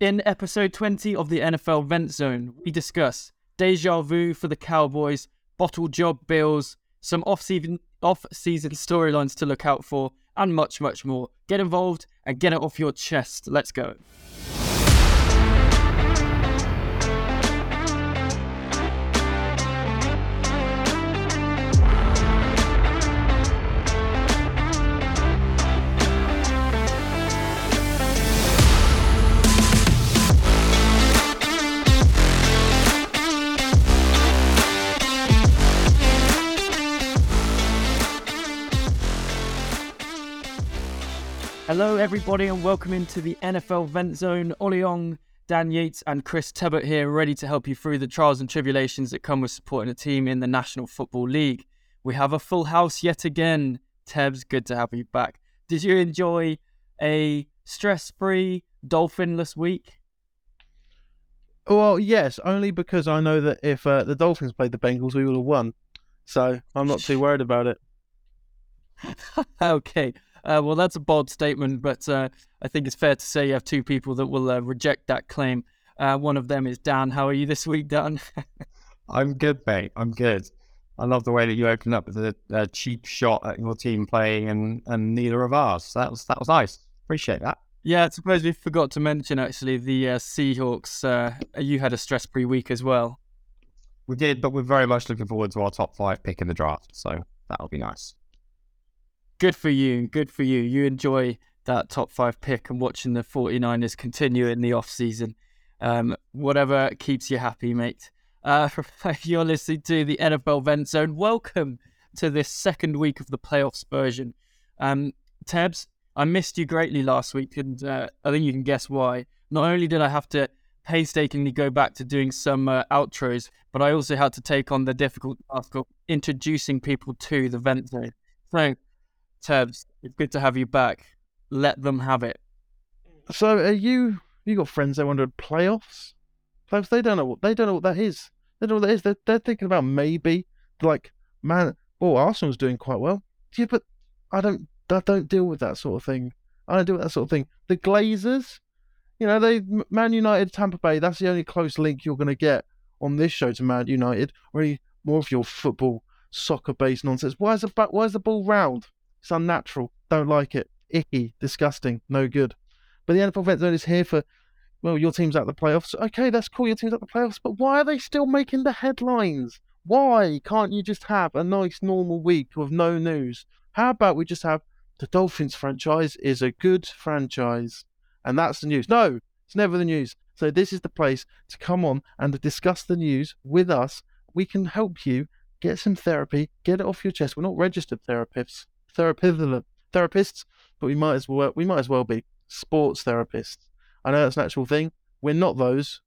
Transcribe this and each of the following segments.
In episode 20 of the NFL Vent Zone, we discuss deja vu for the Cowboys, bottle job bills, some off-season off-season storylines to look out for, and much, much more. Get involved and get it off your chest. Let's go. Hello, everybody, and welcome into the NFL Vent Zone. Oli Ong, Dan Yeates, and Chris Tebbutt here, ready to help you through the trials and tribulations that come with supporting a team in the National Football League. We have a full house yet again. Tebs, good to have you back. Did you enjoy a stress-free, dolphinless week? Well, yes, only because I know that if uh, the Dolphins played the Bengals, we would have won. So I'm not too worried about it. okay. Uh, well, that's a bold statement, but uh, I think it's fair to say you have two people that will uh, reject that claim. Uh, one of them is Dan. How are you this week, Dan? I'm good, mate. I'm good. I love the way that you opened up with a, a, cheap shot at your team playing and, and neither of ours. That was that was nice. Appreciate that. Yeah, I suppose we forgot to mention actually the uh, Seahawks. Uh, you had a stress-free week as well. We did, but we're very much looking forward to our top five pick in the draft. So that'll be nice good for you. Good for you. You enjoy that top five pick and watching the 49ers continue in the off season. Um, whatever keeps you happy, mate. Uh, you're listening to the NFL Vent Zone. Welcome to this second week of the playoffs version. Um, Tebs, I missed you greatly last week, and uh, I think you can guess why. Not only did I have to painstakingly go back to doing some uh, outros, but I also had to take on the difficult task of introducing people to the Vent Zone. So Tebs, it's good to have you back. Let them have it. So, are you? You got friends that want to playoffs? Playoffs? They don't know what they don't know what that is. They don't know what that is. They're, they're thinking about maybe like, man, oh, Arsenal's doing quite well. Yeah, but I don't. I don't deal with that sort of thing. I don't deal with that sort of thing. The Glazers, you know, they Man United, Tampa Bay. That's the only close link you're going to get on this show to Man United. Or more of your football, soccer-based nonsense. Why is the why is the ball round? It's unnatural. Don't like it. Icky. Disgusting. No good. But the NFL Vent Zone is here for, well, your team's at the playoffs. Okay, that's cool. Your team's at the playoffs. But why are they still making the headlines? Why can't you just have a nice normal week with no news? How about we just have the Dolphins franchise is a good franchise? And that's the news. No, it's never the news. So this is the place to come on and discuss the news with us. We can help you get some therapy, get it off your chest. We're not registered therapists therapist, therapists, but we might as well we might as well be sports therapists. I know that's an actual thing. We're not those,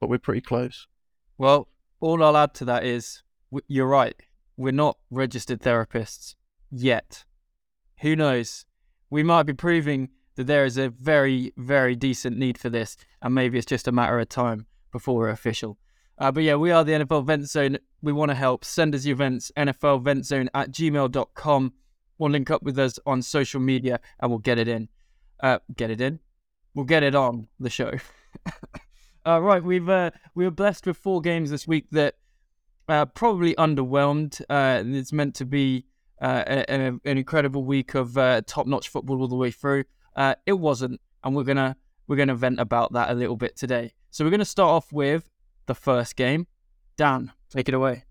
but we're pretty close. Well, all I'll add to that is you're right. We're not registered therapists yet. Who knows? We might be proving that there is a very, very decent need for this, and maybe it's just a matter of time before we're official. Uh, but yeah, we are the NFL Vent Zone. We want to help. Send us your vents, NFL Vent Zone at gmail.com will link up with us on social media and we'll get it in. Uh, get it in. We'll get it on the show. uh, right, we've uh, we were blessed with four games this week that uh, probably underwhelmed. Uh, it's meant to be uh, a, a, an incredible week of uh, top-notch football all the way through. Uh, it wasn't, and we're gonna we're gonna vent about that a little bit today. So we're gonna start off with the first game. Dan, take it away.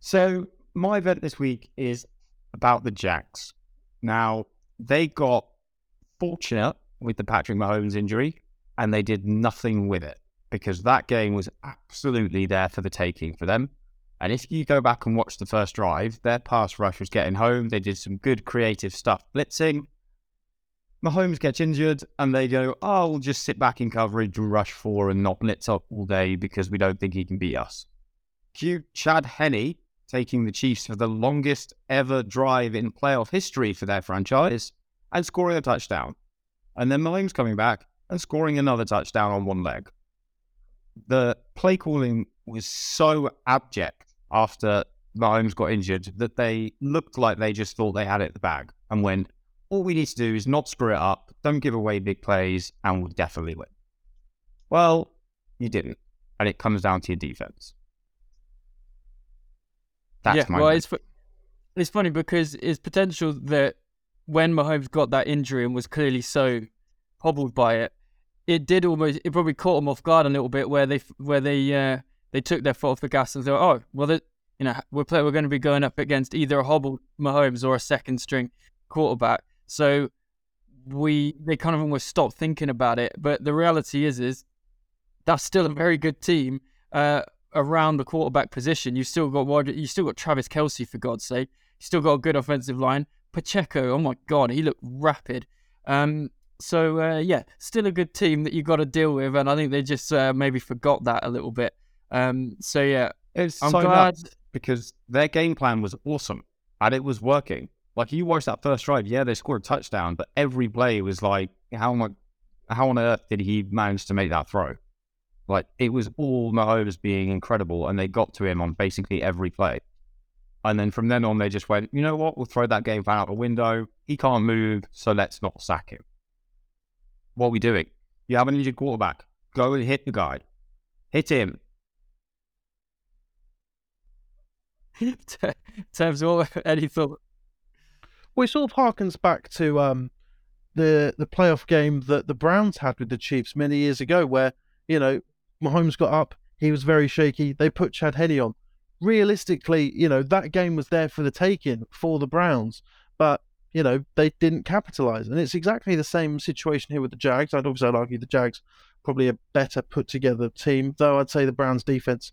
So my event this week is about the Jags. Now, they got fortunate with the Patrick Mahomes injury and they did nothing with it because that game was absolutely there for the taking for them. And if you go back and watch the first drive, their pass rush was getting home. They did some good creative stuff blitzing. Mahomes gets injured and they go, oh, we'll just sit back in coverage and rush four and not blitz up all day because we don't think he can beat us. Cue Chad Henne taking the Chiefs for the longest ever drive in playoff history for their franchise and scoring a touchdown. And then Mahomes coming back and scoring another touchdown on one leg. The play calling was so abject after Mahomes got injured that they looked like they just thought they had it in the bag and went, all we need to do is not screw it up, don't give away big plays, and we'll definitely win. Well, you didn't. And it comes down to your defense. That's yeah, my well, it's, it's funny because it's potential that when Mahomes got that injury and was clearly so hobbled by it, it did almost it probably caught them off guard a little bit where they where they uh, they took their foot off the gas and thought, oh well, that you know we're play, we're going to be going up against either a hobbled Mahomes or a second string quarterback, so we they kind of almost stopped thinking about it. But the reality is is that's still a very good team. Uh, around the quarterback position. You've still got you still got Travis Kelce for God's sake. You still got a good offensive line. Pacheco, oh my God, he looked rapid. Um, so uh, yeah, still a good team that you got to deal with, and I think they just uh, maybe forgot that a little bit. Um, so yeah, It's I'm so glad- because their game plan was awesome and it was working. Like you watched that first drive, yeah, they scored a touchdown, but every play was like, how am I, how on earth did he manage to make that throw? Like it was all Mahomes being incredible, and they got to him on basically every play. And then from then on, they just went, you know what? We'll throw that game plan out the window. He can't move, so let's not sack him. What are we doing? You have an injured quarterback. Go and hit the guy. Hit him. in terms of what Eddie thought. Well, it sort of harkens back to um, the the playoff game that the Browns had with the Chiefs many years ago, where you know Mahomes got up, he was very shaky. They put Chad Henne on. Realistically, you know that game was there for the taking for the Browns, but you know they didn't capitalize, and it's exactly the same situation here with the Jags. I'd obviously argue the Jags probably a better put together team, though I'd say the Browns defense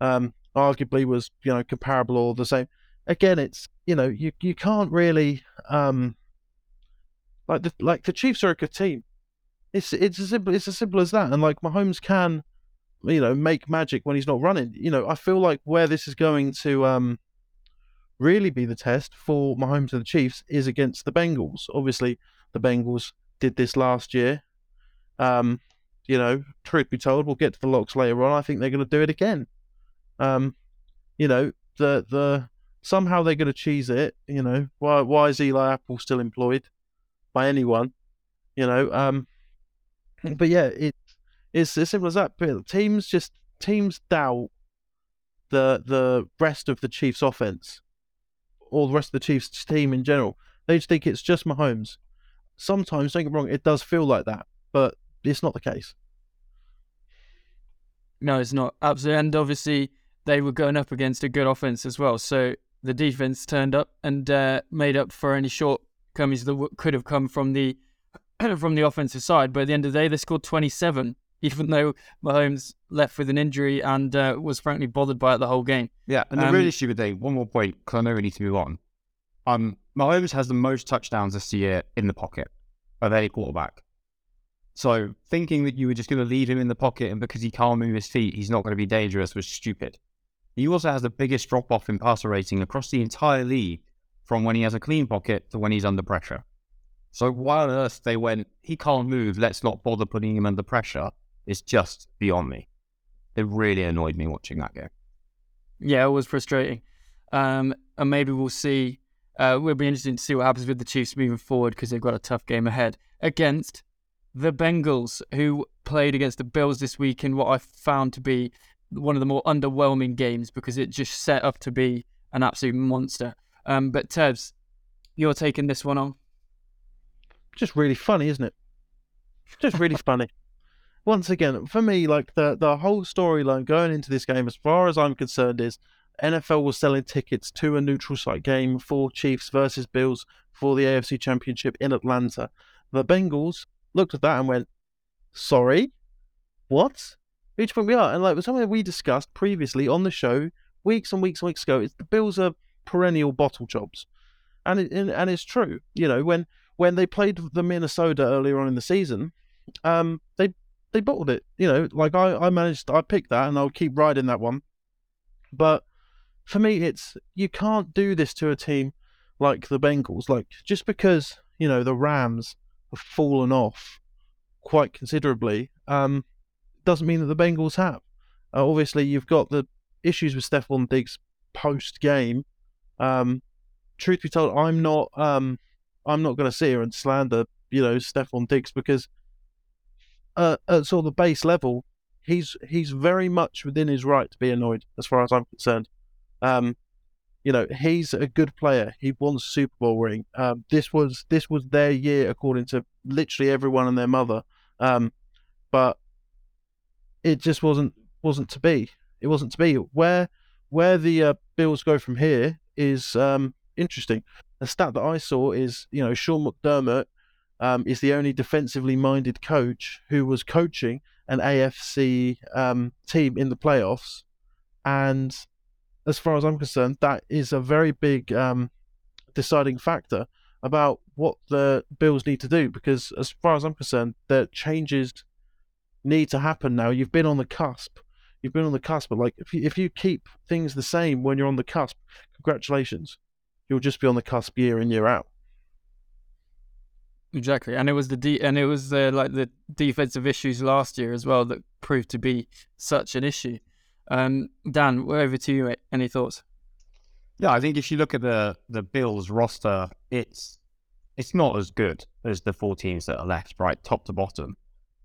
um, arguably was you know comparable or the same. Again, it's you know you you can't really um, like the like the Chiefs are a good team. It's it's as simple it's as simple as that. And like Mahomes can, you know, make magic when he's not running. You know, I feel like where this is going to um really be the test for Mahomes and the Chiefs is against the Bengals. Obviously, the Bengals did this last year. Um, you know, truth be told, we'll get to the locks later on. I think they're going to do it again. Um, you know, the the somehow they're going to cheese it. You know, why why is Eli Apple still employed by anyone? You know, um, but yeah, it it's as simple as that. But teams just teams doubt the the rest of the Chiefs' offense or the rest of the Chiefs' team in general. They just think it's just Mahomes. Sometimes, don't get me wrong, it does feel like that, but it's not the case. No, it's not absolutely, and obviously they were going up against a good offense as well. So the defense turned up and uh, made up for any shortcomings that could have come from the from the offensive side. But at the end of the day, they scored 27, even though Mahomes left with an injury and uh, was frankly bothered by it the whole game. Yeah, and the Um, really stupid thing, one more point, because I know we need to move on. Um, Mahomes has the most touchdowns this year in the pocket of any quarterback. So thinking that you were just going to leave him in the pocket and because he can't move his feet, he's not going to be dangerous was stupid. He also has the biggest drop off in passer rating across the entire league from when he has a clean pocket to when he's under pressure. So why on earth they went, he can't move, let's not bother putting him under pressure, is just beyond me. It really annoyed me watching that game. Yeah, it was frustrating. Um, and maybe we'll see. Uh, we'll be interested to see what happens with the Chiefs moving forward because they've got a tough game ahead against the Bengals, who played against the Bills this week in what I found to be one of the more underwhelming games because it just set up to be an absolute monster. Um, but Tebs, you're taking this one on. just really funny, isn't it? Just really funny. Once again, for me, like the the whole storyline going into this game, as far as I'm concerned, is NFL was selling tickets to a neutral site game for Chiefs versus Bills for the AFC Championship in Atlanta. The Bengals looked at that and went, "Sorry, what?" Which point we are, and like was something we discussed previously on the show weeks and weeks and weeks ago. It's the Bills are perennial bottle jobs, and it, and it's true. You know when when they played the Minnesota earlier on in the season, um, they they bottled it. You know, like I, I managed, I picked that, and I'll keep riding that one. But for me, it's you can't do this to a team like the Bengals. Like just because you know the Rams have fallen off quite considerably, um, doesn't mean that the Bengals have. Uh, obviously, you've got the issues with Stefon Diggs post game. Um, truth be told, I'm not. Um, I'm not going to sit here and slander, you know, Stefon Diggs because uh, at sort of the base level, he's he's very much within his right to be annoyed, as far as I'm concerned. Um, you know, he's a good player. He won Super Bowl ring. Um, this was this was their year, according to literally everyone and their mother. Um, but it just wasn't wasn't to be. It wasn't to be. Where where the uh, Bills go from here is um, interesting. A stat that I saw is, you know, Sean McDermott um, is the only defensively minded coach who was coaching an AFC um, team in the playoffs. And as far as I'm concerned, that is a very big um, deciding factor about what the Bills need to do. Because as far as I'm concerned, the changes need to happen now. You've been on the cusp. You've been on the cusp, but like if you, if you keep things the same when you're on the cusp, congratulations, you'll just be on the cusp year in year out. Exactly, and it was the de- and it was uh, like the defensive issues last year as well that proved to be such an issue. Um, Dan, we're over to you. Any thoughts? Yeah, I think if you look at the the Bills roster, it's it's not as good as the four teams that are left, right, top to bottom.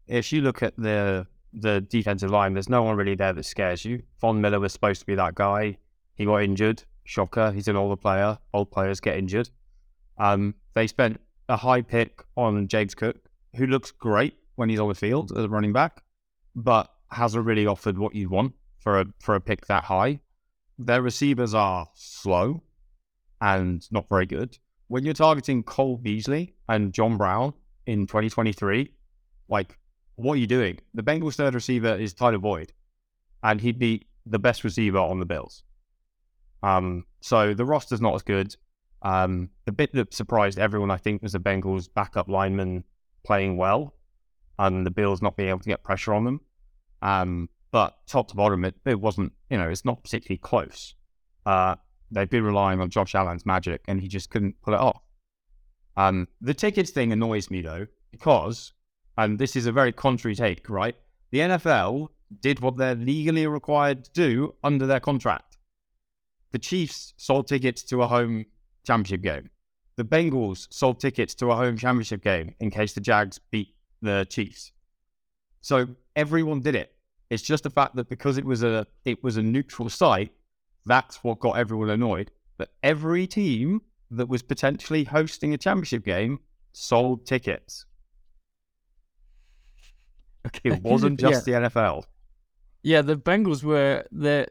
If you look at the the defensive line, there's no one really there that scares you. Von Miller was supposed to be that guy. He got injured. Shocker. He's an older player. Old players get injured. Um, they spent a high pick on James Cook, who looks great when he's on the field as a running back, but hasn't really offered what you'd want for a for a pick that high. Their receivers are slow and not very good. When you're targeting Cole Beasley and John Brown in 2023, like what are you doing? The Bengals' third receiver is Tyler Boyd, and he'd be the best receiver on the Bills. Um, so the roster's not as good. Um, the bit that surprised everyone, I think, was the Bengals' backup lineman playing well and the Bills not being able to get pressure on them. Um, but top to bottom, it, it wasn't, you know, it's not particularly close. Uh, they've been relying on Josh Allen's magic and he just couldn't pull it off. Um, the tickets thing annoys me though, because, and this is a very contrary take, right? The NFL did what they're legally required to do under their contract. The Chiefs sold tickets to a home championship game. The Bengals sold tickets to a home championship game in case the Jags beat the Chiefs. So everyone did it. It's just the fact that because it was a it was a neutral site, that's what got everyone annoyed. That every team that was potentially hosting a championship game sold tickets. Okay. It wasn't just yeah. the NFL. Yeah, the Bengals were the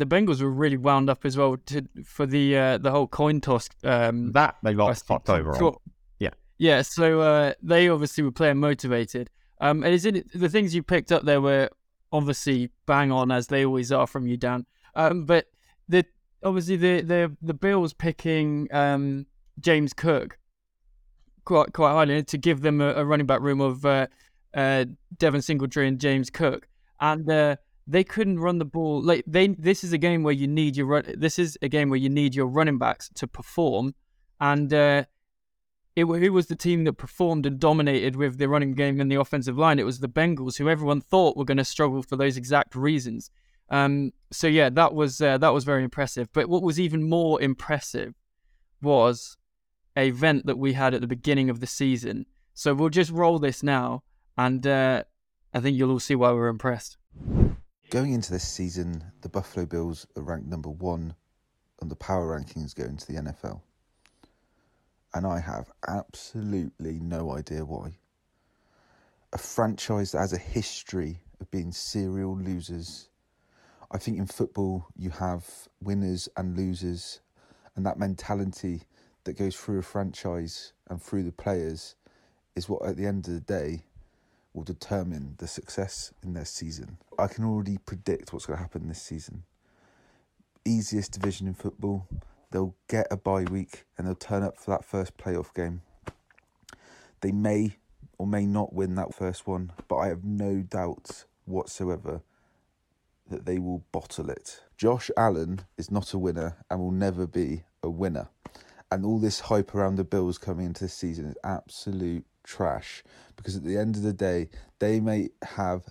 the Bengals were really wound up as well to, for the uh, the whole coin toss. Um, that they got fucked over on. Yeah, yeah. So uh, they obviously were playing motivated. Um, and is it the things you picked up there were obviously bang on as they always are from you, Dan. Um, but the obviously the the the Bills picking um, James Cook quite quite highly to give them a, a running back room of uh, uh, Devin Singletary and James Cook, and uh, they couldn't run the ball. Like they, this is a game where you need your run. This is a game where you need your running backs to perform, and uh, it who was the team that performed and dominated with the running game and the offensive line? It was the Bengals, who everyone thought were going to struggle for those exact reasons. Um, so yeah, that was uh, that was very impressive. But what was even more impressive was a event that we had at the beginning of the season. So we'll just roll this now, and uh, I think you'll all see why we're impressed. Going into this season, the Buffalo Bills are ranked number one on the power rankings going to the NFL and I have absolutely no idea why. A franchise that has a history of being serial losers. I think in football you have winners and losers, and that mentality that goes through a franchise and through the players is what at the end of the day will determine the success in their season. I can already predict what's going to happen this season. Easiest division in football, they'll get a bye week and they'll turn up for that first playoff game. They may or may not win that first one, but I have no doubt whatsoever that they will bottle it. Josh Allen is not a winner and will never be a winner. And all this hype around the Bills coming into this season is absolute trash because at the end of the day, they may have,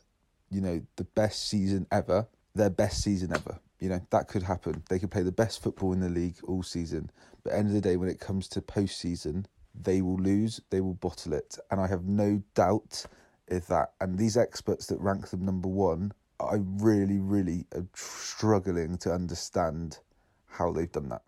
you know, the best season ever, their best season ever. You know, that could happen. They could play the best football in the league all season. But end of the day, when it comes to postseason, they will lose, they will bottle it. And I have no doubt if that. And these experts that rank them number one, I really, really am struggling to understand how they've done that.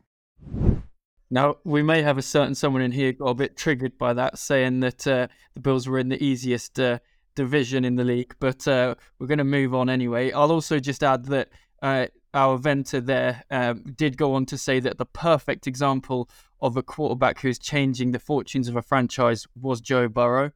Now, we may have a certain someone in here got a bit triggered by that, saying that uh, the Bills were in the easiest uh, division in the league, but uh, we're going to move on anyway. I'll also just add that uh, our venter there um, did go on to say that the perfect example of a quarterback who's changing the fortunes of a franchise was Joe Burrow.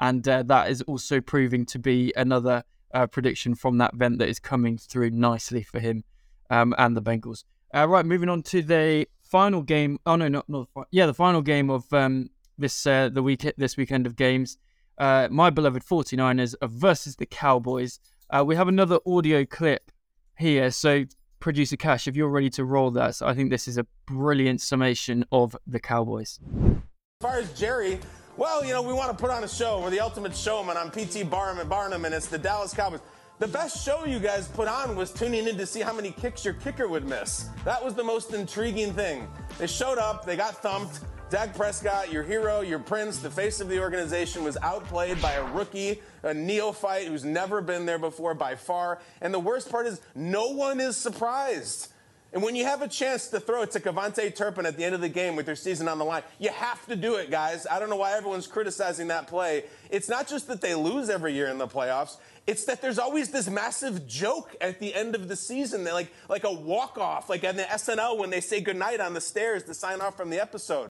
And uh, that is also proving to be another uh, prediction from that vent that is coming through nicely for him um, and the Bengals. right, moving on to the final game. Oh no, not not yeah, the final game of um, this uh, the week this weekend of games. Uh, my beloved 49ers versus the Cowboys. Uh, we have another audio clip here. So, producer Cash, if you're ready to roll that, so I think this is a brilliant summation of the Cowboys. As far as Jerry, well, you know, we want to put on a show. We're the ultimate showman. I'm PT Barnum, and Barnum and it's the Dallas Cowboys. The best show you guys put on was tuning in to see how many kicks your kicker would miss. That was the most intriguing thing. They showed up, they got thumped. Dak Prescott, your hero, your prince, the face of the organization, was outplayed by a rookie, a neophyte who's never been there before by far. And the worst part is, no one is surprised. And when you have a chance to throw it to KaVontae Turpin at the end of the game with your season on the line, you have to do it, guys. I don't know why everyone's criticizing that play. It's not just that they lose every year in the playoffs. It's that there's always this massive joke at the end of the season, like like a walk off, like on the SNL when they say goodnight on the stairs to sign off from the episode.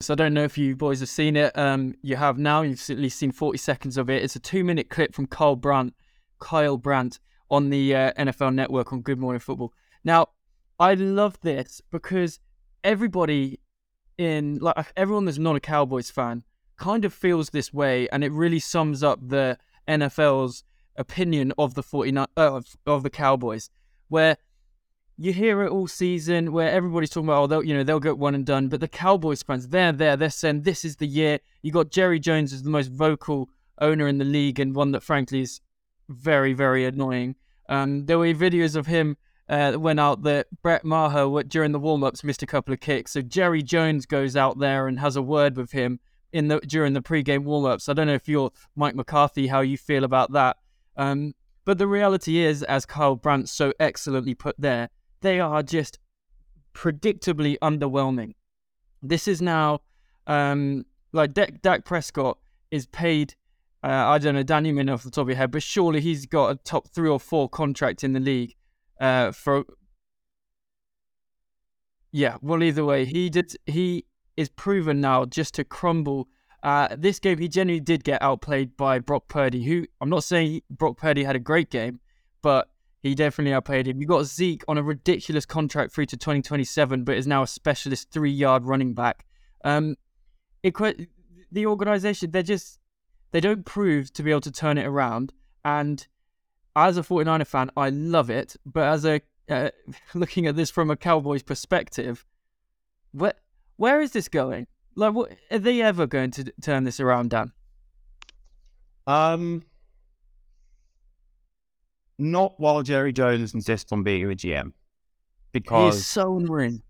So I don't know if you boys have seen it. Um, you have now. You've at least seen 40 seconds of it. It's a two-minute clip from Kyle Brandt, Kyle Brandt on the uh, NFL Network on Good Morning Football. Now, I love this because everybody in like everyone that's not a Cowboys fan kind of feels this way, and it really sums up the NFL's opinion of the 49 uh, of, of the Cowboys, where you hear it all season where everybody's talking about, oh, they'll, you know, they'll get one and done. But the Cowboys fans, they're there. They're saying this is the year. You got Jerry Jones as the most vocal owner in the league and one that, frankly, is very, very annoying. Um, there were videos of him uh, went out that Brett Maher during the warm ups missed a couple of kicks. So Jerry Jones goes out there and has a word with him in the during the pre-game warm ups. I don't know if you're Mike McCarthy, how you feel about that. Um, but the reality is, as Kyle Brandt so excellently put there, they are just predictably underwhelming. This is now um, like Dak, Dak Prescott is paid. Uh, I don't know, Danny Min off the top of your head, but surely he's got a top three or four contract in the league uh, for yeah, well, either way, he did. He is proven now just to crumble. Uh, this game, he genuinely did get outplayed by Brock Purdy, who I'm not saying Brock Purdy had a great game, but he definitely outplayed him. You got Zeke on a ridiculous contract through to 2027, but is now a specialist three yard running back. Um, it the organization they're just they don't prove to be able to turn it around, and as a 49er fan, I love it. But as a uh, looking at this from a Cowboys perspective, where where is this going? Like, what, are they ever going to turn this around, Dan? Um, not while Jerry Jones insists on being a GM, because he's so in.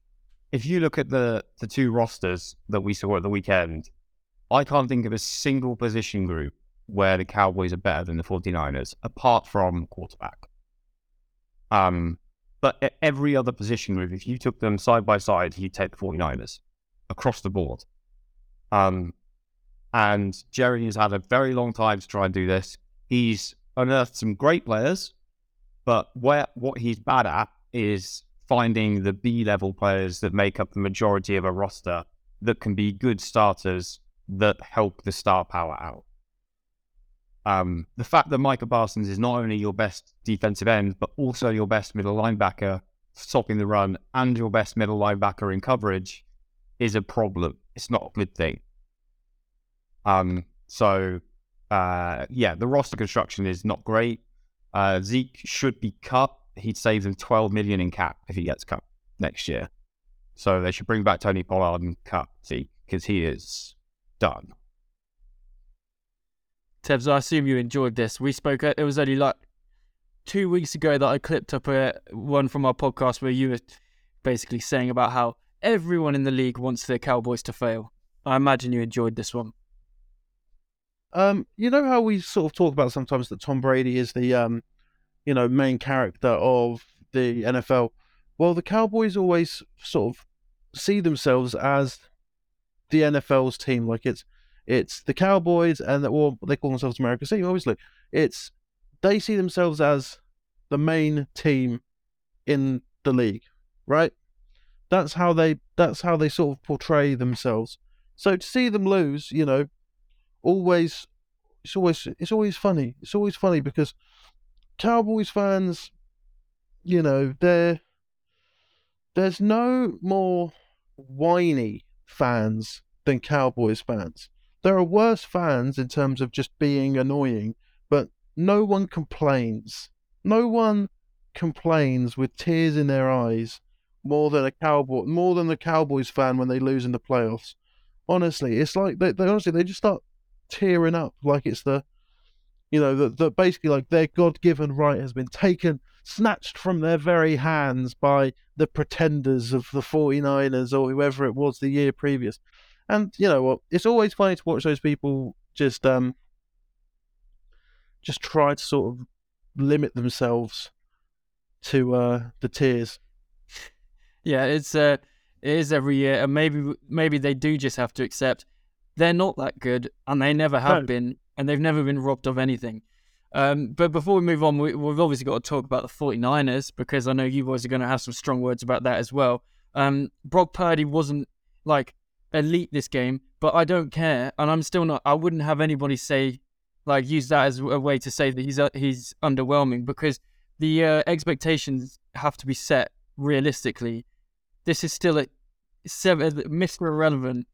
If you look at the the two rosters that we saw at the weekend, I can't think of a single position group where the Cowboys are better than the 49ers, apart from quarterback. Um, but every other position group, if you took them side by side, you'd take the 49ers across the board. Um, and Jerry has had a very long time to try and do this. He's unearthed some great players, but where what he's bad at is finding the B level players that make up the majority of a roster that can be good starters that help the star power out. Um, the fact that Micah Parsons is not only your best defensive end, but also your best middle linebacker stopping the run and your best middle linebacker in coverage is a problem. It's not a good thing. Um, so uh, yeah, the roster construction is not great. Uh, Zeke should be cut. He'd save them 12 million in cap if he gets cut next year. So they should bring back Tony Pollard and cut Zeke because he is done. Tebs, I assume you enjoyed this. We spoke. uh, It was only like two weeks ago that I clipped up a one from our podcast where you were basically saying about how everyone in the league wants the Cowboys to fail. I imagine you enjoyed this one. Um, you know how we sort of talk about sometimes that Tom Brady is the um, you know, main character of the NFL. Well, the Cowboys always sort of see themselves as the NFL's team. Like it's it's the Cowboys and the, well, they call themselves America's team. Obviously, it's they see themselves as the main team in the league, right? That's how they that's how they sort of portray themselves. So to see them lose, you know, always it's always it's always funny. It's always funny because Cowboys fans, you know, they're there's no more whiny fans than Cowboys fans. There are worse fans in terms of just being annoying, but no one complains. No one complains with tears in their eyes more than a cowboy more than the Cowboys fan when they lose in the playoffs. Honestly, it's like they, they honestly they just start tearing up like it's the you know that that basically like their god-given right has been taken snatched from their very hands by the pretenders of the 49ers or whoever it was the year previous and you know what it's always funny to watch those people just um just try to sort of limit themselves to uh the tears Yeah, it's uh, it is every year, and maybe maybe they do just have to accept they're not that good, and they never have No. been, and they've never been robbed of anything. Um, but before we move on, we, we've obviously got to talk about the 49ers because I know you boys are going to have some strong words about that as well. Um, Brock Purdy wasn't like elite this game, but I don't care, and I'm still not. I wouldn't have anybody say like use that as a way to say that he's uh, he's underwhelming because the uh, expectations have to be set realistically. This is still a seven, Mr. Irrelevant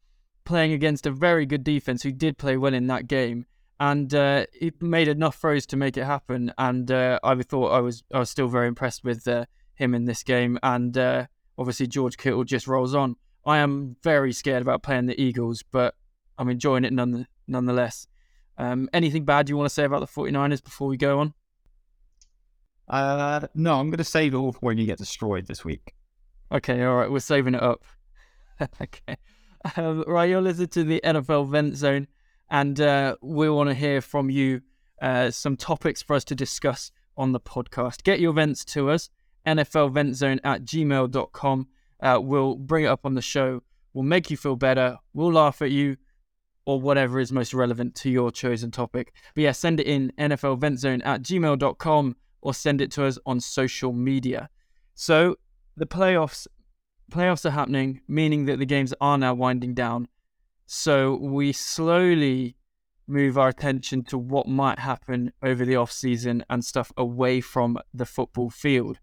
playing against a very good defense who did play well in that game, and uh, he made enough throws to make it happen. And uh, I thought I was I was still very impressed with uh, him in this game. And uh, obviously George Kittle just rolls on. I am very scared about playing the Eagles, but I'm enjoying it none, nonetheless. Um, anything bad you want to say about the 49ers before we go on? Uh, no, I'm going to save it all for when you get destroyed this week. Okay, all right, we're saving it up. okay. Um, right, you're listening to the NFL Vent Zone, and uh, we want to hear from you uh, some topics for us to discuss on the podcast. Get your vents to us, NFLVentZone at gmail.com. Uh, we'll bring it up on the show. We'll make you feel better. We'll laugh at you or whatever is most relevant to your chosen topic. But yeah, send it in NFLVentZone at gmail.com or send it to us on social media. So the playoffs playoffs are happening, meaning that the games are now winding down. So we slowly move our attention to what might happen over the off season and stuff away from the football field.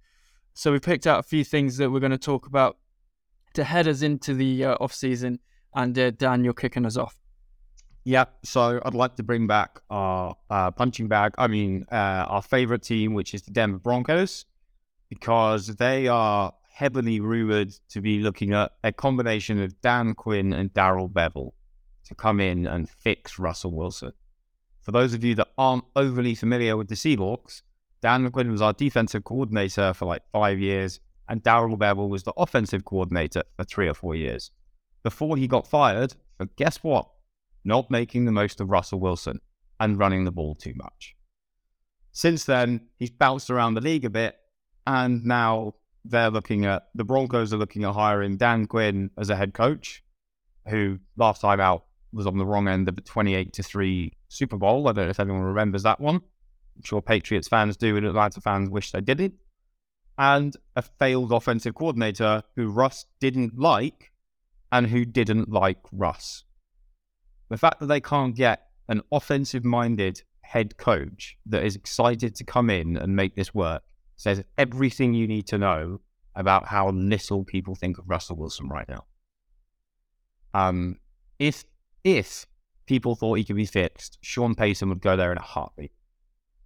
So we picked out a few things that we're going to talk about to head us into the uh, off season. And uh, Dan, you're kicking us off. Yeah, so I'd like to bring back our uh, punching bag. I mean, uh, our favorite team, which is the Denver Broncos, because they are heavily rumored to be looking at a combination of Dan Quinn and Darrell Bevell to come in and fix Russell Wilson. For those of you that aren't overly familiar with the Seahawks, Dan Quinn was our defensive coordinator for like five years, and Darrell Bevell was the offensive coordinator for three or four years. Before he got fired, for guess what? Not making the most of Russell Wilson and running the ball too much. Since then, he's bounced around the league a bit, and now they're looking at the Broncos are looking at hiring Dan Quinn as a head coach, who last time out was on the wrong end of the 28 to 3 Super Bowl. I don't know if anyone remembers that one. I'm sure Patriots fans do, and Atlanta fans wish they did it. And a failed offensive coordinator who Russ didn't like and who didn't like Russ. The fact that they can't get an offensive minded head coach that is excited to come in and make this work says everything you need to know about how little people think of Russell Wilson right now. Um, if if people thought he could be fixed, Sean Payton would go there in a heartbeat.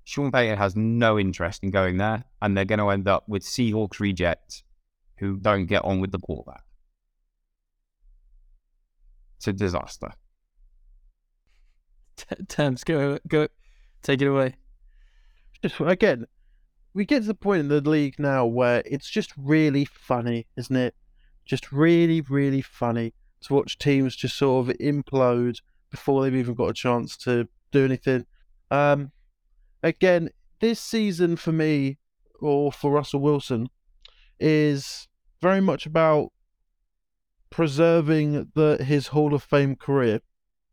Sean Payton has no interest in going there, and they're going to end up with Seahawks rejects who don't get on with the quarterback. It's a disaster. T- Thames, go go, take it away. Just again, we get to the point in the league now where it's just really funny, isn't it? Just really, really funny to watch teams just sort of implode before they've even got a chance to do anything. Um, again, this season for me, or for Russell Wilson, is very much about preserving the his Hall of Fame career.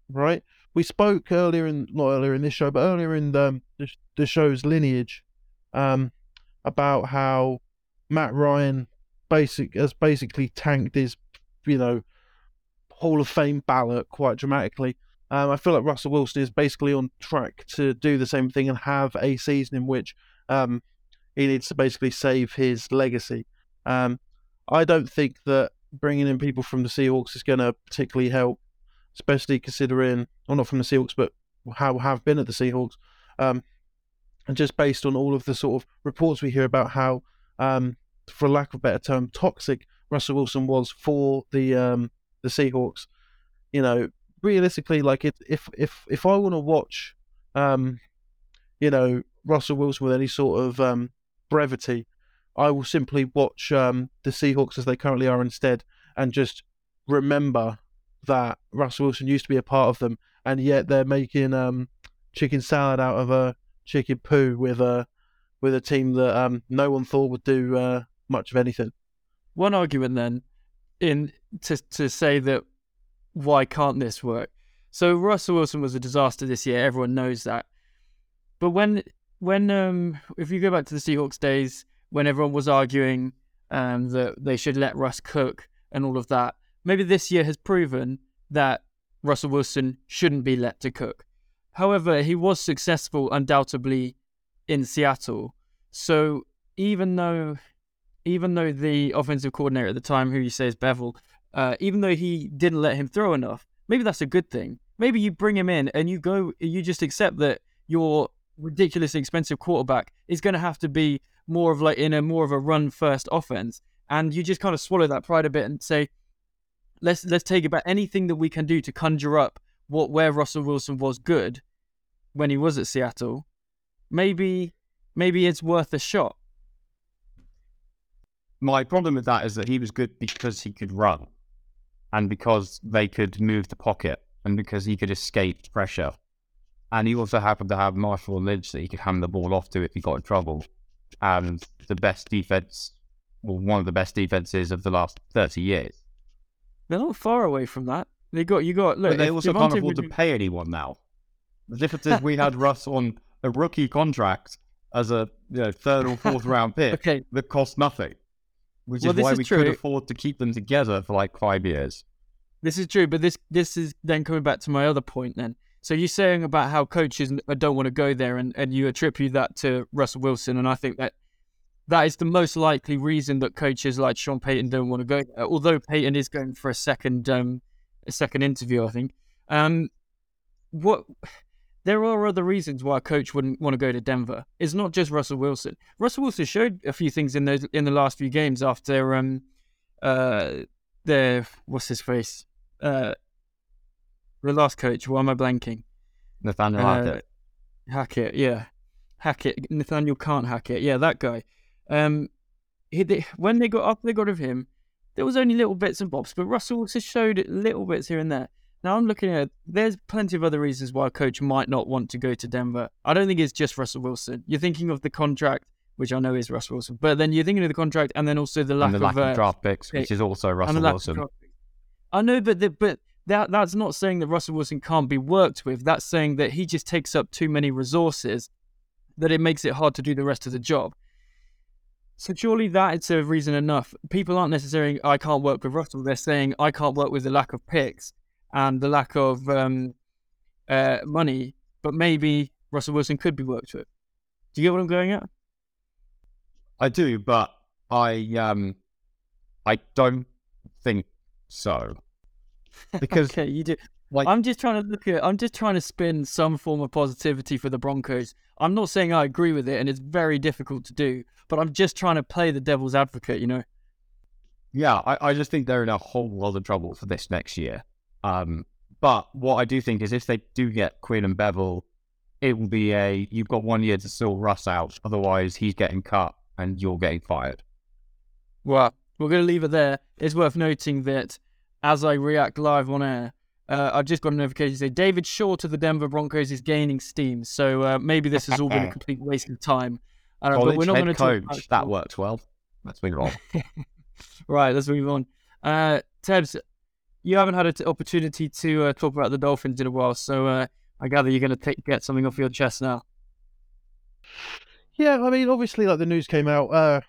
Right? We spoke earlier in not earlier in this show, but earlier in the the, the show's lineage, um, about how Matt Ryan basic has basically tanked his, you know, Hall of Fame ballot quite dramatically. Um, I feel like Russell Wilson is basically on track to do the same thing and have a season in which um, he needs to basically save his legacy. Um, I don't think that bringing in people from the Seahawks is going to particularly help, especially considering, well, not from the Seahawks, but how have been at the Seahawks. And just based on all of the sort of reports we hear about how, um, for lack of a better term, toxic Russell Wilson was for the um, the Seahawks. You know, realistically, like it, if if if I want to watch, um, you know, Russell Wilson with any sort of um, brevity, I will simply watch um, the Seahawks as they currently are instead, and just remember that Russell Wilson used to be a part of them, and yet they're making um, chicken salad out of a chicken poo with a with a team that um, no one thought would do uh, much of anything. One argument then, in to to say that why can't this work? So Russell Wilson was a disaster this year. Everyone knows that. But when when um if you go back to the Seahawks days when everyone was arguing um that they should let Russ cook and all of that, maybe this year has proven that Russell Wilson shouldn't be let to cook. However, he was successful undoubtedly in Seattle. So even though even though the offensive coordinator at the time, who you say is Bevell, uh, even though he didn't let him throw enough, maybe that's a good thing. Maybe you bring him in and you go, you just accept that your ridiculously expensive quarterback is going to have to be more of like in a more of a run first offense, and you just kind of swallow that pride a bit and say, let's let's take about anything that we can do to conjure up what where Russell Wilson was good when he was at Seattle. Maybe maybe it's worth a shot. My problem with that is that he was good because he could run and because they could move the pocket and because he could escape pressure. And he also happened to have Marshawn Lynch that he could hand the ball off to if he got in trouble. And the best defense, well, one of the best defenses of the last 30 years. They're not far away from that. They got you got look. but they also Devontae can't afford to pay anyone now. The difference is we had Russ on a rookie contract as a you know, third or fourth round pick Okay, that cost nothing, which Well, is why is we could afford to keep them together for like five years. This is true, but this this is then coming back to my other point. Then, so you're saying about how coaches n- don't want to go there, and, and you attribute that to Russell Wilson, and I think that that is the most likely reason that coaches like Sean Payton don't want to go there. Although Payton is going for a second um a second interview, I think. Um, what there are other reasons why a coach wouldn't want to go to Denver. It's not just Russell Wilson. Russell Wilson showed a few things in those in the last few games after um uh the what's his face uh the last coach. Why am I blanking? Nathaniel Uh, Hackett. Hackett, yeah, Hackett. Nathaniel can't hack it. Yeah, that guy. Um, he they, when they got up, they got of him. There was only little bits and bobs, but Russell also showed little bits here and there. Now I'm looking at. There's plenty of other reasons why a coach might not want to go to Denver. I don't think it's just Russell Wilson. You're thinking of the contract, which I know is Russell Wilson, but then you're thinking of the contract, and then also the lack the lack of, of uh, draft picks, pick. which is also Russell the lack of Wilson. I know, but the, but that that's not saying that Russell Wilson can't be worked with. That's saying that he just takes up too many resources, that it makes it hard to do the rest of the job. So surely that is a reason enough. People aren't necessarily I can't work with Russell. They're saying I can't work with the lack of picks and the lack of um, uh, money. But maybe Russell Wilson could be worked with. Do you get what I'm going at? I do, but I um, I don't think so because Okay, you do. Like I'm just trying to look at. I'm just trying to spin some form of positivity for the Broncos. I'm not saying I agree with it, and it's very difficult to do. But I'm just trying to play the devil's advocate. You know. Yeah, I, I just think they're in a whole lot of trouble for this next year. Um, but what I do think is if they do get Quinn and Bevell, it will be a you've got one year to sort Russ out. Otherwise, he's getting cut and you're getting fired. Well, we're going to leave it there. It's worth noting that as I react live on air, uh, I've just got a notification say David Shaw to the Denver Broncos is gaining steam. So uh, maybe this has all been a complete waste of time. College but we're not head going to coach. talk that worked well. Let's move on. right, let's move on. Uh, Tebs, you haven't had an t- opportunity to uh, talk about the Dolphins in a while, so uh, I gather you're going to get something off your chest now. Yeah, I mean, obviously, like the news came out, uh,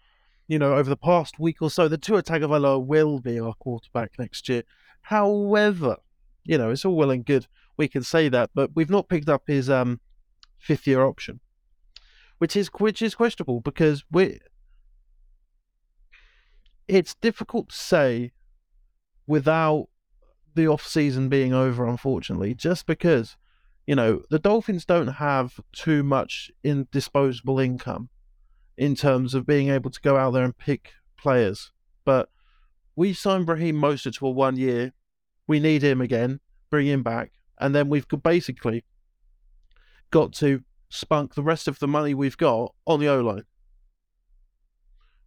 you know, over the past week or so, the Tua Tagovailoa will be our quarterback next year. However, you know, it's all well and good we can say that, but we've not picked up his um fifth year option, which is which is questionable because we. It's difficult to say without the off season being over, unfortunately, just because you know the Dolphins don't have too much in disposable income in terms of being able to go out there and pick players. But we signed Raheem Mostert to a one year. We need him again, bring him back, and then we've basically got to spunk the rest of the money we've got on the O line.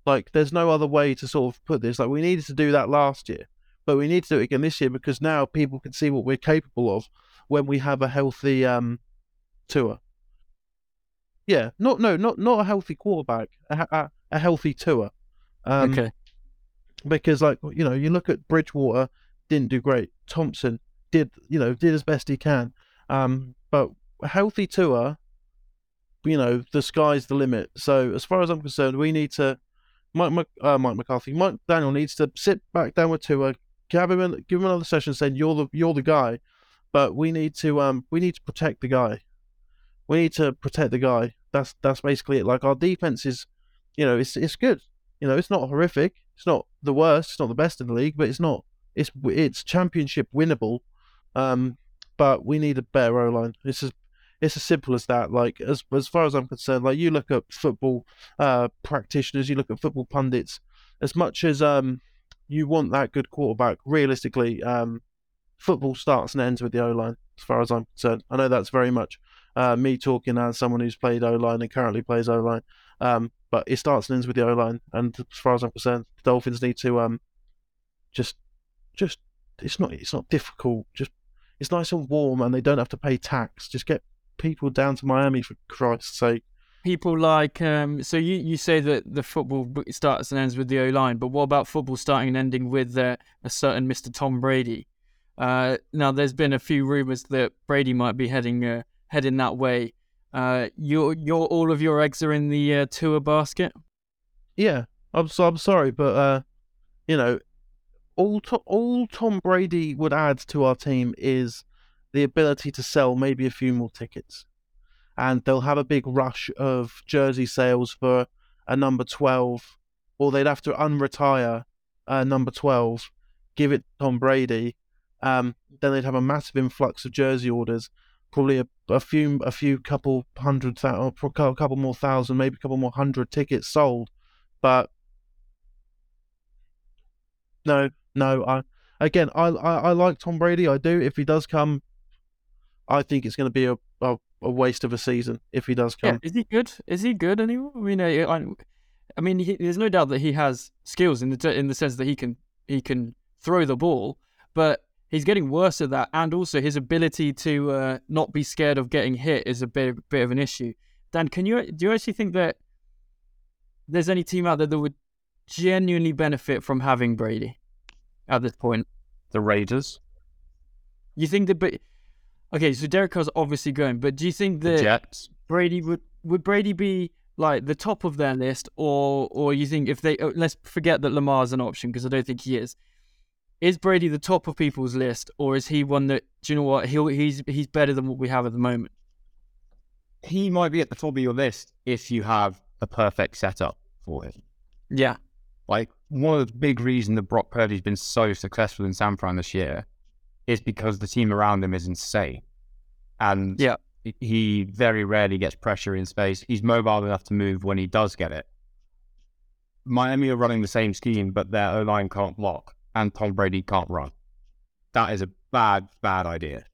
Like, there's no other way to sort of put this. Like, we needed to do that last year, but we need to do it again this year because now people can see what we're capable of when we have a healthy um Tua. Yeah, not no, not not a healthy quarterback, a, a, a healthy Tua. Um, okay. Because like you know, you look at Bridgewater, didn't do great. Thompson did you know did as best he can. Um, but a healthy Tua, you know, the sky's the limit. So as far as I'm concerned, we need to. Mike, Mike, uh, Mike McCarthy, Mike McDaniel needs to sit back down with Tua, give him, give him another session, saying you're the you're the guy, but we need to um we need to protect the guy. We need to protect the guy. That's that's basically it. Like our defense is, you know, it's it's good. You know, it's not horrific. It's not the worst. It's not the best in the league, but it's not. It's it's championship winnable. Um, but we need a better O line. It's as it's as simple as that. Like as as far as I'm concerned, like you look at football uh, practitioners, you look at football pundits. As much as um you want that good quarterback, realistically, um, football starts and ends with the O line. As far as I'm concerned, I know that's very much uh, me talking as someone who's played O line and currently plays O line. Um, but it starts and ends with the O line. And as far as I'm concerned, the Dolphins need to um just just it's not it's not difficult. Just it's nice and warm, and they don't have to pay tax. Just get people down to Miami for Christ's sake. People like um, so you, you say that the football starts and ends with the O line, but what about football starting and ending with uh, a certain Mr. Tom Brady? Uh, now there's been a few rumors that Brady might be heading uh, heading that way. Uh, your your all of your eggs are in the uh, Tua basket. Yeah, I'm so I'm sorry, but uh, you know, all to, all Tom Brady would add to our team is the ability to sell maybe a few more tickets, and they'll have a big rush of jersey sales for a number twelve, or they'd have to unretire uh, number twelve, give it to Tom Brady. Um, then they'd have a massive influx of jersey orders, probably a, a few a few couple hundred thousand, a couple more thousand, maybe a couple more hundred tickets sold. But no, no, I again, I, I, I like Tom Brady. I do. If he does come, I think it's going to be a, a, a waste of a season if he does come. Yeah, is he good? Is he good anymore? I mean, I, I mean, he, there's no doubt that he has skills in the in the sense that he can he can throw the ball, but he's getting worse at that, and also his ability to uh, not be scared of getting hit is a bit bit of an issue. Dan, can you do you actually think that there's any team out there that would genuinely benefit from having Brady at this point? The Raiders. You think that? But okay, so Derek Carr's obviously going, but do you think that Jets. Brady would would Brady be like the top of their list, or or you think if they oh, let's forget that Lamar's an option because I don't think he is. Is Brady the top of people's list, or is he one that do you know what he'll he's he's better than what we have at the moment? He might be at the top of your list if you have a perfect setup for him. Yeah, Like one of the big reasons that Brock Purdy's been so successful in San Fran this year is because the team around him is insane. And Yeah. he very rarely gets pressure in space. He's mobile enough to move when he does get it. Miami are running the same scheme, but their O line can't block, and Tom Brady can't run. That is a bad, bad idea.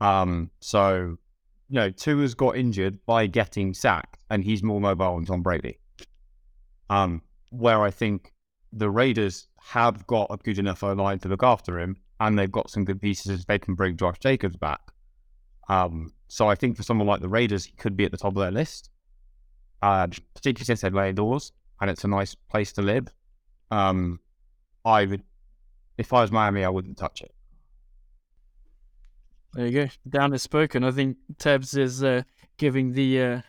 Um, so, you know, Tua's got injured by getting sacked, and he's more mobile than Tom Brady. Um, where I think the Raiders have got a good enough O line to look after him, and they've got some good pieces they can bring Josh Jacobs back. Um, so I think for someone like the Raiders, he could be at the top of their list, uh, particularly since they play indoors and it's a nice place to live. Um, I would, if I was Miami, I wouldn't touch it. There you go. Down has spoken. I think Tebs is uh, giving the uh,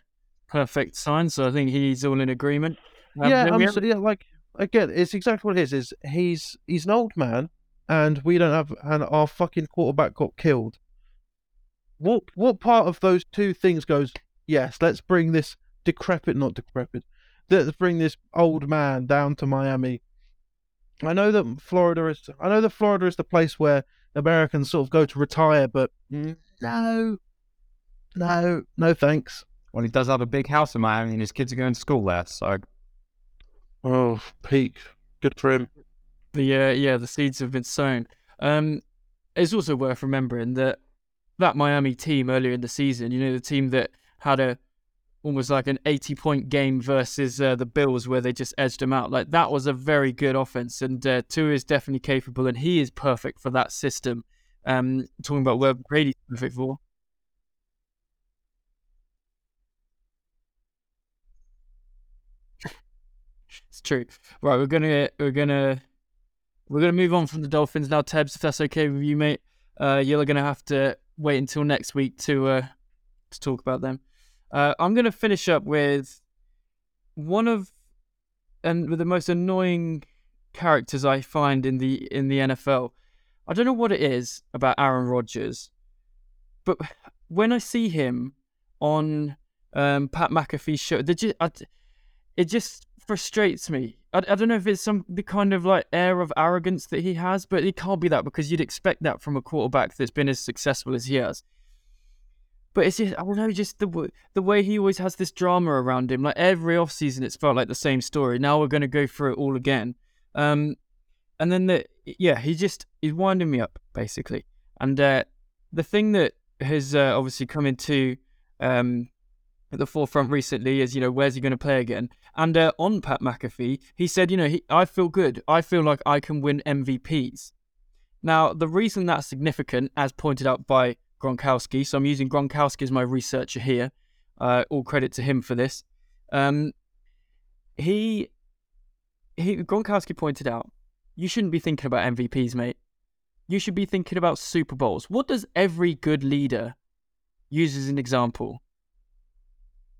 perfect sign, so I think he's all in agreement. Um, yeah, then I'm so, yeah, like again, it's exactly what it is. Is he's he's an old man, and we don't have, and our fucking quarterback got killed. What what part of those two things goes? Yes, let's bring this decrepit, not decrepit. Let's bring this old man down to Miami. I know that Florida is. I know that Florida is the place where Americans sort of go to retire, but mm, no, no, no, thanks. Well, he does have a big house in Miami, and his kids are going to school there. So Oh, peak. Good for him. the uh, yeah the seeds have been sown. Um, it's also worth remembering that that Miami team earlier in the season, you know, the team that had a almost like an 80 point game versus uh, the Bills where they just edged them out. Like that was a very good offense, and uh, Tua is definitely capable, and he is perfect for that system. Um, talking about where Brady's perfect for. It's true. Right, we're gonna we're gonna we're gonna move on from the Dolphins now, Tebs. If that's okay with you, mate. Uh, you're gonna have to wait until next week to uh to talk about them. Uh, I'm gonna finish up with one of and with the most annoying characters I find in the in the NFL. I don't know what it is about Aaron Rodgers, but when I see him on um, Pat McAfee's show, they ju- I, it just frustrates me. I, I don't know if it's some the kind of like air of arrogance that he has, but it can't be that because you'd expect that from a quarterback that's been as successful as he has. But it's just I don't know, just the the way he always has this drama around him. Like every off season, it's felt like the same story. Now we're going to go through it all again. Um, and then the yeah, he just he's winding me up basically. And uh, the thing that has uh, obviously come into um, at the forefront recently is you know where's he going to play again? And uh, on Pat McAfee, he said you know he, I feel good. I feel like I can win MVPs. Now the reason that's significant, as pointed out by Gronkowski, so I'm using Gronkowski as my researcher here. Uh, all credit to him for this. Um, he he Gronkowski pointed out you shouldn't be thinking about MVPs, mate. You should be thinking about Super Bowls. What does every good leader use as an example?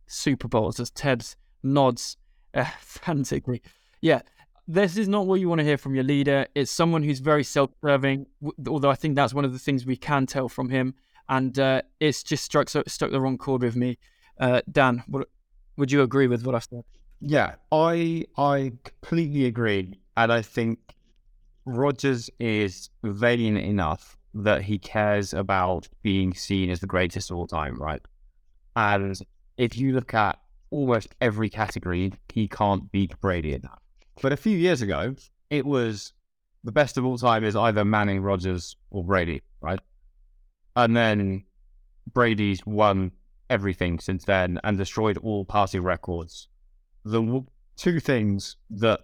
Super Bowls, as Tebs nods uh, frantically. Yeah, this is not what you want to hear from your leader. It's someone who's very self-serving, although I think that's one of the things we can tell from him. And uh, it's just struck struck the wrong chord with me. Uh, Dan, what, would you agree with what I've said? Yeah, I I completely agree, and I think Rodgers is valiant enough that he cares about being seen as the greatest of all time, right? And if you look at almost every category, he can't beat Brady in that. But a few years ago, it was the best of all time is either Manning, Rodgers, or Brady, right? And then Brady's won everything since then and destroyed all passing records. The two things that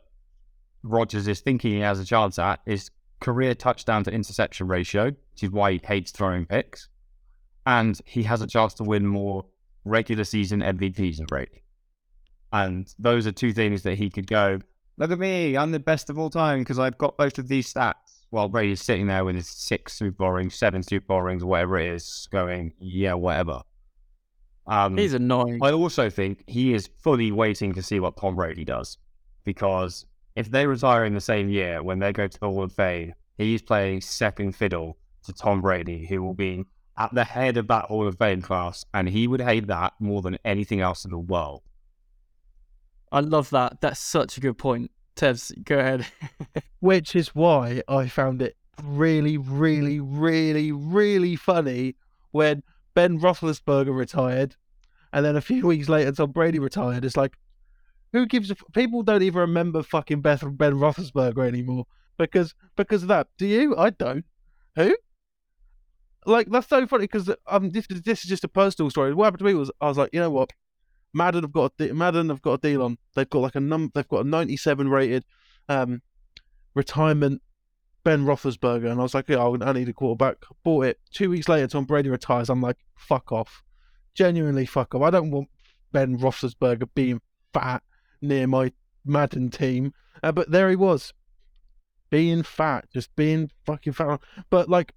Rodgers is thinking he has a chance at is career touchdown to interception ratio, which is why he hates throwing picks, and he has a chance to win more regular season MVPs Brady. And those are two things that he could go, look at me, I'm the best of all time because I've got both of these stats. While Brady's sitting there with his six Super Bowl rings, seven Super Bowl rings, whatever it is, going, yeah, whatever. Um, He's annoying. I also think he is fully waiting to see what Tom Brady does. Because if they retire in the same year when they go to the Hall of Fame, he's playing second fiddle to Tom Brady, who will be at the head of that Hall of Fame class, and he would hate that more than anything else in the world. I love that. That's such a good point. Tebs, go ahead. Which is why I found it really, really, really, really funny when Ben Roethlisberger retired, and then a few weeks later Tom Brady retired. It's like, who gives a f- people don't even remember fucking Beth Ben Roethlisberger anymore because because of that. Do you? I don't. Who? Like that's so funny because um this is this is just a personal story. What happened to me was I was like, you know what, Madden have got a de- Madden have got a deal on. They've got like a num they've got a 97 rated um retirement Ben Roethlisberger, and I was like, yeah, I need a quarterback. Bought it. Two weeks later, Tom Brady retires. I'm like, fuck off. Genuinely, fuck off. I don't want Ben Roethlisberger being fat near my Madden team. Uh, but there he was, being fat, just being fucking fat. But like,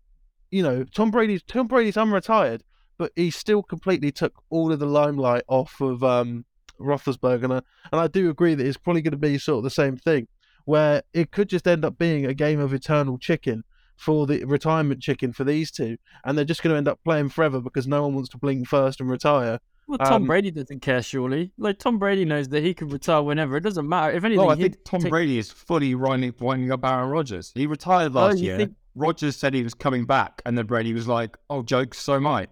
you know, Tom Brady's Tom Brady's unretired, but he still completely took all of the limelight off of um, Roethlisberger, and I, and I do agree that it's probably going to be sort of the same thing where it could just end up being a game of eternal chicken for the retirement chicken for these two, and they're just going to end up playing forever because no one wants to blink first and retire. Well, Tom Um, Brady doesn't care, surely. Like Tom Brady knows that he can retire whenever. It doesn't matter. If anything, No, I think Tom take- Brady is fully winding, winding up Aaron Rodgers. He retired Oh, last you year. think- Rodgers said he was coming back, and then Brady was like, "Oh, jokes, so am I."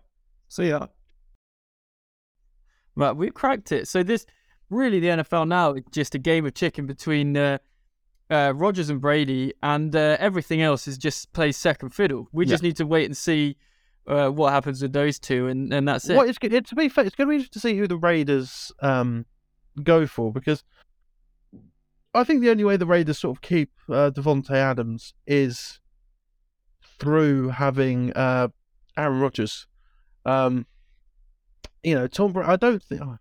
See ya. Right, we've cracked it. So this really the NFL now is just a game of chicken between uh, uh, Rodgers and Brady, and uh, everything else is just plays second fiddle. We just need to wait and see uh, what happens with those two, and, and that's it. What is good? To be fair, it's going to be interesting to see who the Raiders um, go for because I think the only way the Raiders sort of keep uh, Davante Adams is through having uh, Aaron Rodgers. Um, you know, Tom. Bra- I don't think. oh,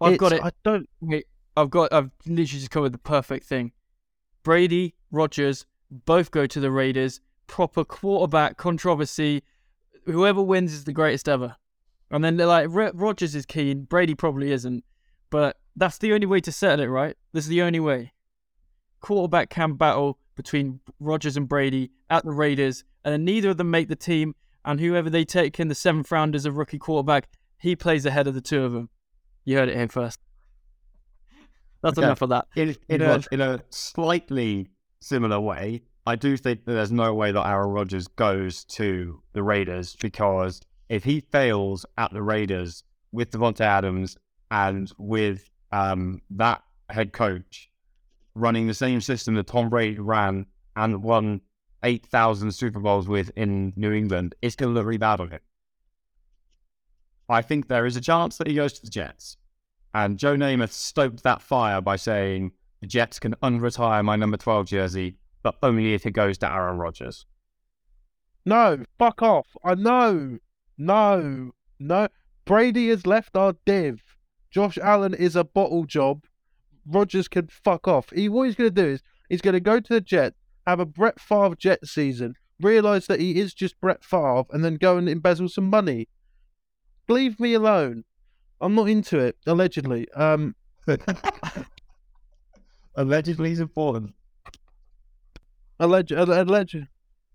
I've got it. I don't. Wait, I've got. I've literally just covered the perfect thing. Brady, Rodgers, both go to the Raiders. Proper quarterback controversy. Whoever wins is the greatest ever. And then they're like, "Ro- Rodgers is keen. Brady probably isn't. But that's the only way to settle it, right? This is the only way. Quarterback can battle between Rodgers and Brady at the Raiders, and then neither of them make the team. And whoever they take in the seventh round as a rookie quarterback, he plays ahead of the two of them. You heard it here first. That's Okay. enough of that. In, in, a, in a slightly similar way, I do think that there's no way that Aaron Rodgers goes to the Raiders because if he fails at the Raiders with Davante Adams and with um, that head coach running the same system that Tom Brady ran and won 8,000 Super Bowls with in New England, it's going to look really bad on him. I think there is a chance that he goes to the Jets. And Joe Namath stoked that fire by saying the Jets can unretire my number 12 jersey, but only if it goes to Aaron Rodgers. No, fuck off. I know. No. No. Brady has left our div. Josh Allen is a bottle job. Rodgers can fuck off. He what he's gonna do is he's gonna go to the Jets, have a Brett Favre Jet season, realise that he is just Brett Favre, and then go and embezzle some money. Leave me alone. I'm not into it, allegedly. Um Allegedly is important. alleged, alleged,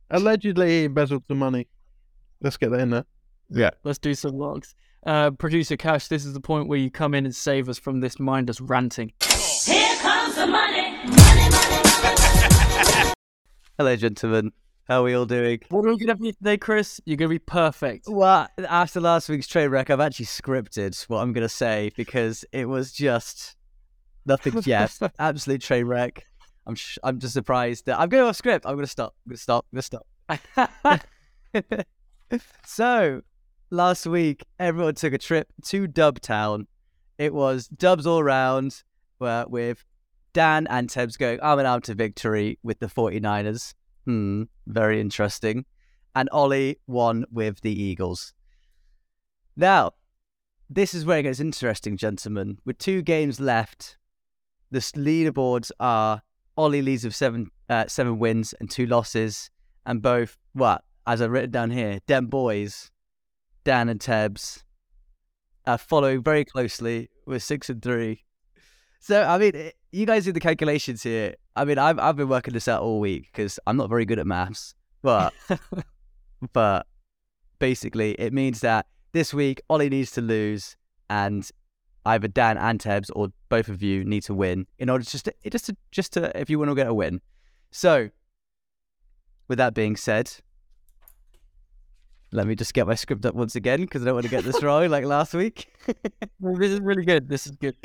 allegedly he embezzled some money. Let's get that in there. Yeah. Let's do some logs. Uh, Producer Cash, this is the point where you come in and save us from this mindless ranting. Here comes the money. Money, money, money. Hello, gentlemen. How are we all doing? What are we going to be today, Chris? You're going to be perfect. Well, after last week's train wreck, I've actually scripted what I'm going to say because it was just nothing. Yeah, absolute train wreck. I'm sh- I'm just surprised that I'm going off script. I'm going to stop. I'm going to stop. I'm going to stop. so, last week, everyone took a trip to Dubtown. It was dubs all round, uh, with Dan and Tebs going arm in arm to victory with the 49ers. Hmm, very interesting. And Oli won with the Eagles. Now, this is where it gets interesting, gentlemen. With two games left, the leaderboards are Oli leads with seven uh, seven wins and two losses, and both what as I've written down here, them boys, Dan and Tebs, are following very closely with six and three. So I mean, eh, you guys do the calculations here. I mean, I've I've been working this out all week because I'm not very good at maths, but but basically it means that this week Oli needs to lose and either Dan and Tebs or both of you need to win in order just to just to just to if you want to get a win. So with that being said, let me just get my script up once again because I don't want to get this wrong like last week. This is really good. This is good.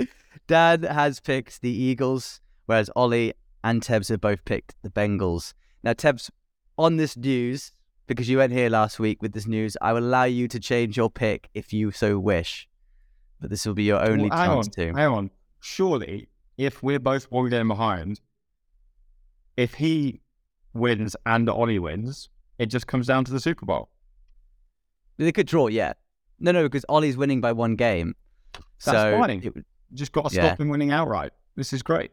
Dan has picked the Eagles, whereas Oli and Tebs have both picked the Bengals. Now, Tebs, on this news, because you weren't here last week with this news, I will allow you to change your pick if you so wish. But this will be your only Well, chance on, to. hang on. Surely, if we're both one game behind, if he wins and Oli wins, it just comes down to the Super Bowl. They could draw, yeah. No, no, because Oli's winning by one game. That's so fine. it would- Just got to Yeah. stop him winning outright. This is great.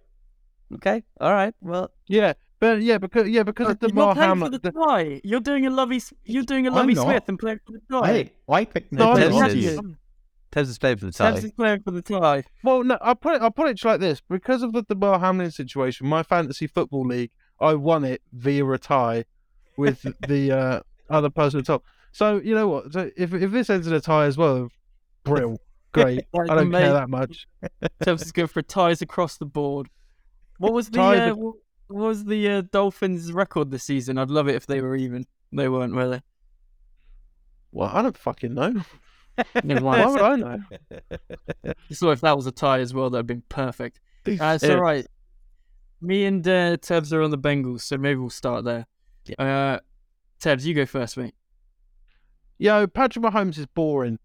okay, all right. Well, Yeah, but yeah, because yeah, because of You're playing Hamlin. for the the- tie. You're doing a lovey. You're doing a I'm lovey. Smith and playing for the tie. Hey, I picked No, the I Tebs is- you. Tebs is playing for the tie. Tebs is playing for the tie. Well, no, I put it. I put it like this: because of the Damar Hamlin situation, my fantasy football league, I won it via a tie with the uh, other person at top. So you know what? So if if this ends in a tie as well, brill, great. Like I don't mate. care that much. Tebs is going for ties across the board. What was the uh, what was the uh, Dolphins' record this season? I'd love it if they were even. They weren't, were they? Well, I don't fucking know. Never Why would I know? So if that was a tie as well, that'd been perfect. Uh, Yeah. all right. Me and uh, Tebs are on the Bengals, so maybe we'll start there. Uh, Tebs, you go first, mate. Yo, Patrick Mahomes is boring.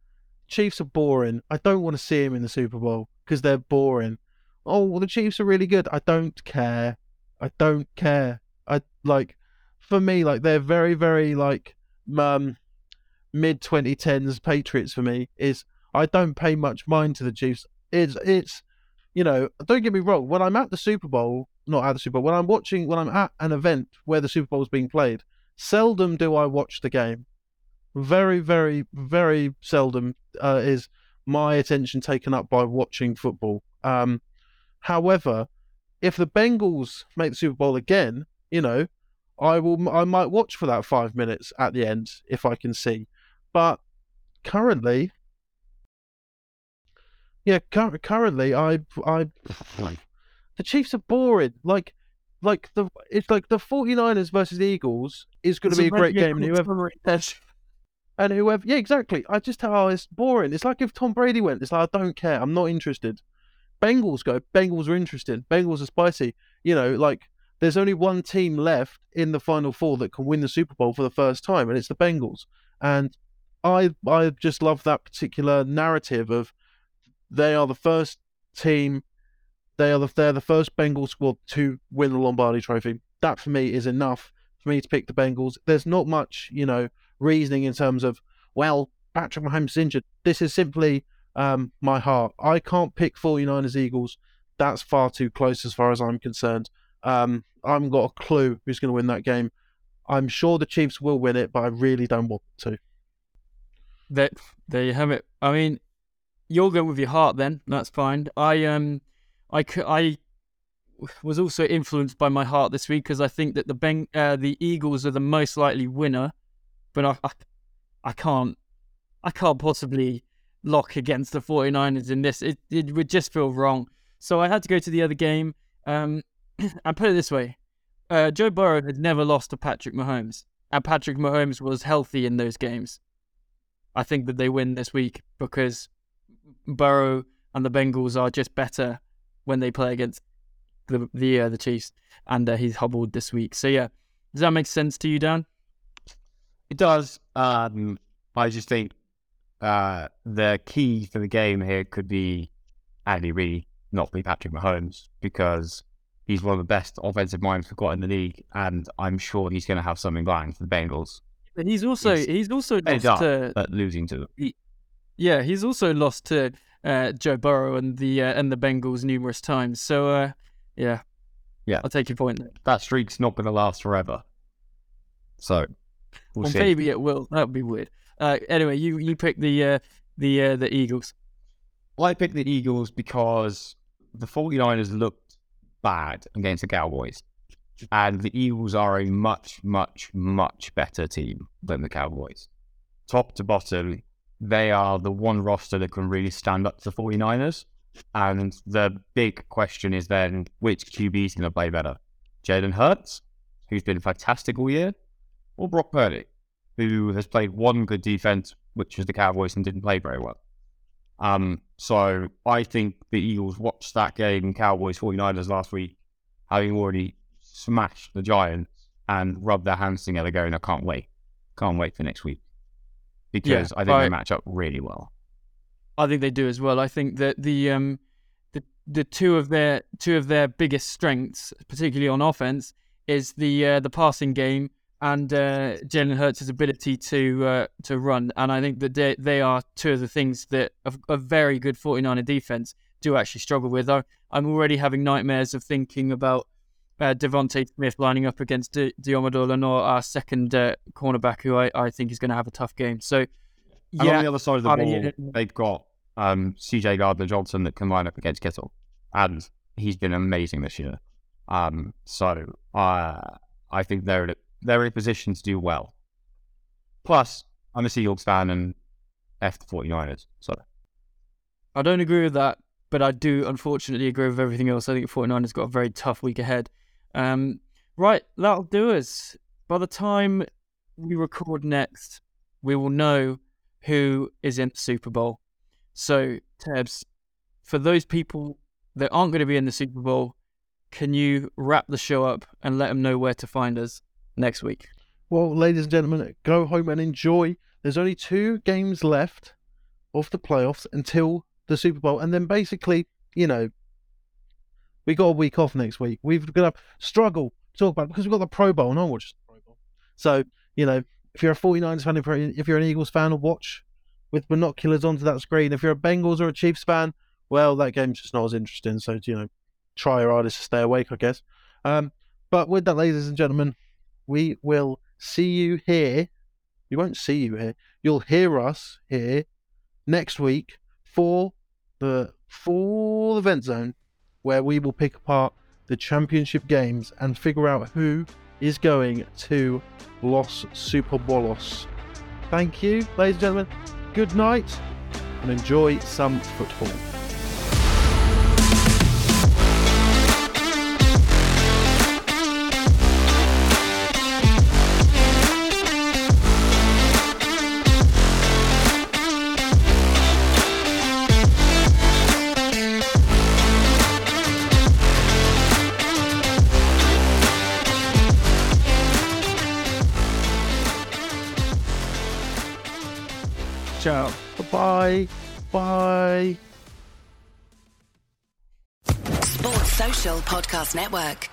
Chiefs are boring. I don't want to see him in the Super Bowl because they're boring. Oh, well, the Chiefs are really good. I don't care. I don't care. I like, for me, like they're very, very like um mid 2010s Patriots. For me, is I don't pay much mind to the Chiefs. It's it's you know, don't get me wrong. When I'm at the Super Bowl, not at the Super Bowl, when I'm watching, when I'm at an event where the Super Bowl is being played, seldom do I watch the game very, very, very seldom uh, is my attention taken up by watching football. Um, however, if the Bengals make the Super Bowl again, you know, I will, I might watch for that five minutes at the end if I can see. But currently, yeah, cur- currently, I, I, the Chiefs are boring. Like, like the, it's like the 49ers versus the Eagles is going to be a great game. Whoever, and whoever, yeah, exactly. I just tell how it's boring. It's like if Tom Brady went, it's like I don't care. I'm not interested. Bengals go. Bengals are interesting. Bengals are spicy. You know, like there's only one team left in the final four that can win the Super Bowl for the first time, and it's the Bengals. And I, I just love that particular narrative of they are the first team. They are the they're the first Bengal squad to win the Lombardi Trophy. That for me is enough for me to pick the Bengals. There's not much, you know, reasoning in terms of, well, Patrick Mahomes is injured. This is simply um, my heart. I can't pick 49ers Eagles. That's far too close as far as I'm concerned. Um, I haven't got a clue who's going to win that game. I'm sure the Chiefs will win it, but I really don't want to. There, there you have it. I mean, you'll go with your heart then. That's fine. I um, I I was also influenced by my heart this week because I think that the uh, the Eagles are the most likely winner, but I, I I can't I can't possibly lock against the 49ers in this. It it would just feel wrong. So I had to go to the other game. Um, I put it this way: uh, Joe Burrow had never lost to Patrick Mahomes, and Patrick Mahomes was healthy in those games. I think that they win this week because Burrow and the Bengals are just better when they play against the the uh, the Chiefs, and uh, he's hobbled this week. So yeah, does that make sense to you, Dan? It does. Um, I just think uh, the key for the game here could be Andy Reid, not be Patrick Mahomes, because he's one of the best offensive minds we've got in the league, and I'm sure he's going to have something going for the Bengals. But he's also He's he's also lost up, to but losing to them. yeah he's also lost to uh, Joe Burrow and the uh, and the Bengals numerous times. So uh, yeah, Yeah. I'll take your point. There. That streak's not going to last forever. So we'll well, maybe it will. That would be weird. Uh, anyway, you you pick the uh, the uh, the Eagles. I picked the Eagles because the 49ers looked bad against the Cowboys. And the Eagles are a much, much, much better team than the Cowboys. Top to bottom, they are the one roster that can really stand up to the 49ers. And the big question is then which QB is going to play better? Jalen Hurts, who's been fantastic all year, or Brock Purdy, who has played one good defense, which was the Cowboys, and didn't play very well. Um, so I think the Eagles watched that game, Cowboys 49ers last week, having already smashed the Giants and rubbed their hands together, going, I can't wait. Can't wait for next week. Because I think I- they match up really well. I think they do as well. I think that the um the the two of their two of their biggest strengths, particularly on offense, is the uh, the passing game and uh, Jalen Hurts' ability to uh, to run. And I think that they, they are two of the things that a, a very good 49er defense do actually struggle with. I, I'm already having nightmares of thinking about uh, DeVonta Smith lining up against De- Deommodore Lenoir, our second uh, cornerback, who I, I think is going to have a tough game. So, And yeah, on the other side of the I ball, mean, they've got um, CJ Gardner Johnson that can line up against Kittle, and he's been amazing this year. Um, so uh, I think they're in a, they're in a position to do well. Plus, I'm a Seahawks fan and F the 49ers. So I don't agree with that, but I do unfortunately agree with everything else. I think 49ers got a very tough week ahead. Um, right, that'll do us. By the time we record next, we will know who is in the Super Bowl. So, Tebs, for those people that aren't going to be in the Super Bowl, can you wrap the show up and let them know where to find us next week? Well, ladies and gentlemen, go home and enjoy. There's only two games left of the playoffs until the Super Bowl, and then basically, you know, we got a week off next week. We've got to struggle to talk about because we've got the Pro Bowl, and I watch the Pro Bowl. So, you know, if you're a 49ers fan, if you're an Eagles fan, watch with binoculars onto that screen. If you're a Bengals or a Chiefs fan, well, that game's just not as interesting. So, you know, try your hardest to stay awake, I guess. Um, but with that, ladies and gentlemen, we will see you here. You won't see you here. You'll hear us here next week for the NFL Vent Zone, where we will pick apart the championship games and figure out who is going to Los Super Bolos. Thank you, ladies and gentlemen. Good night and enjoy some football. Bye. Bye. Sports Social Podcast Network.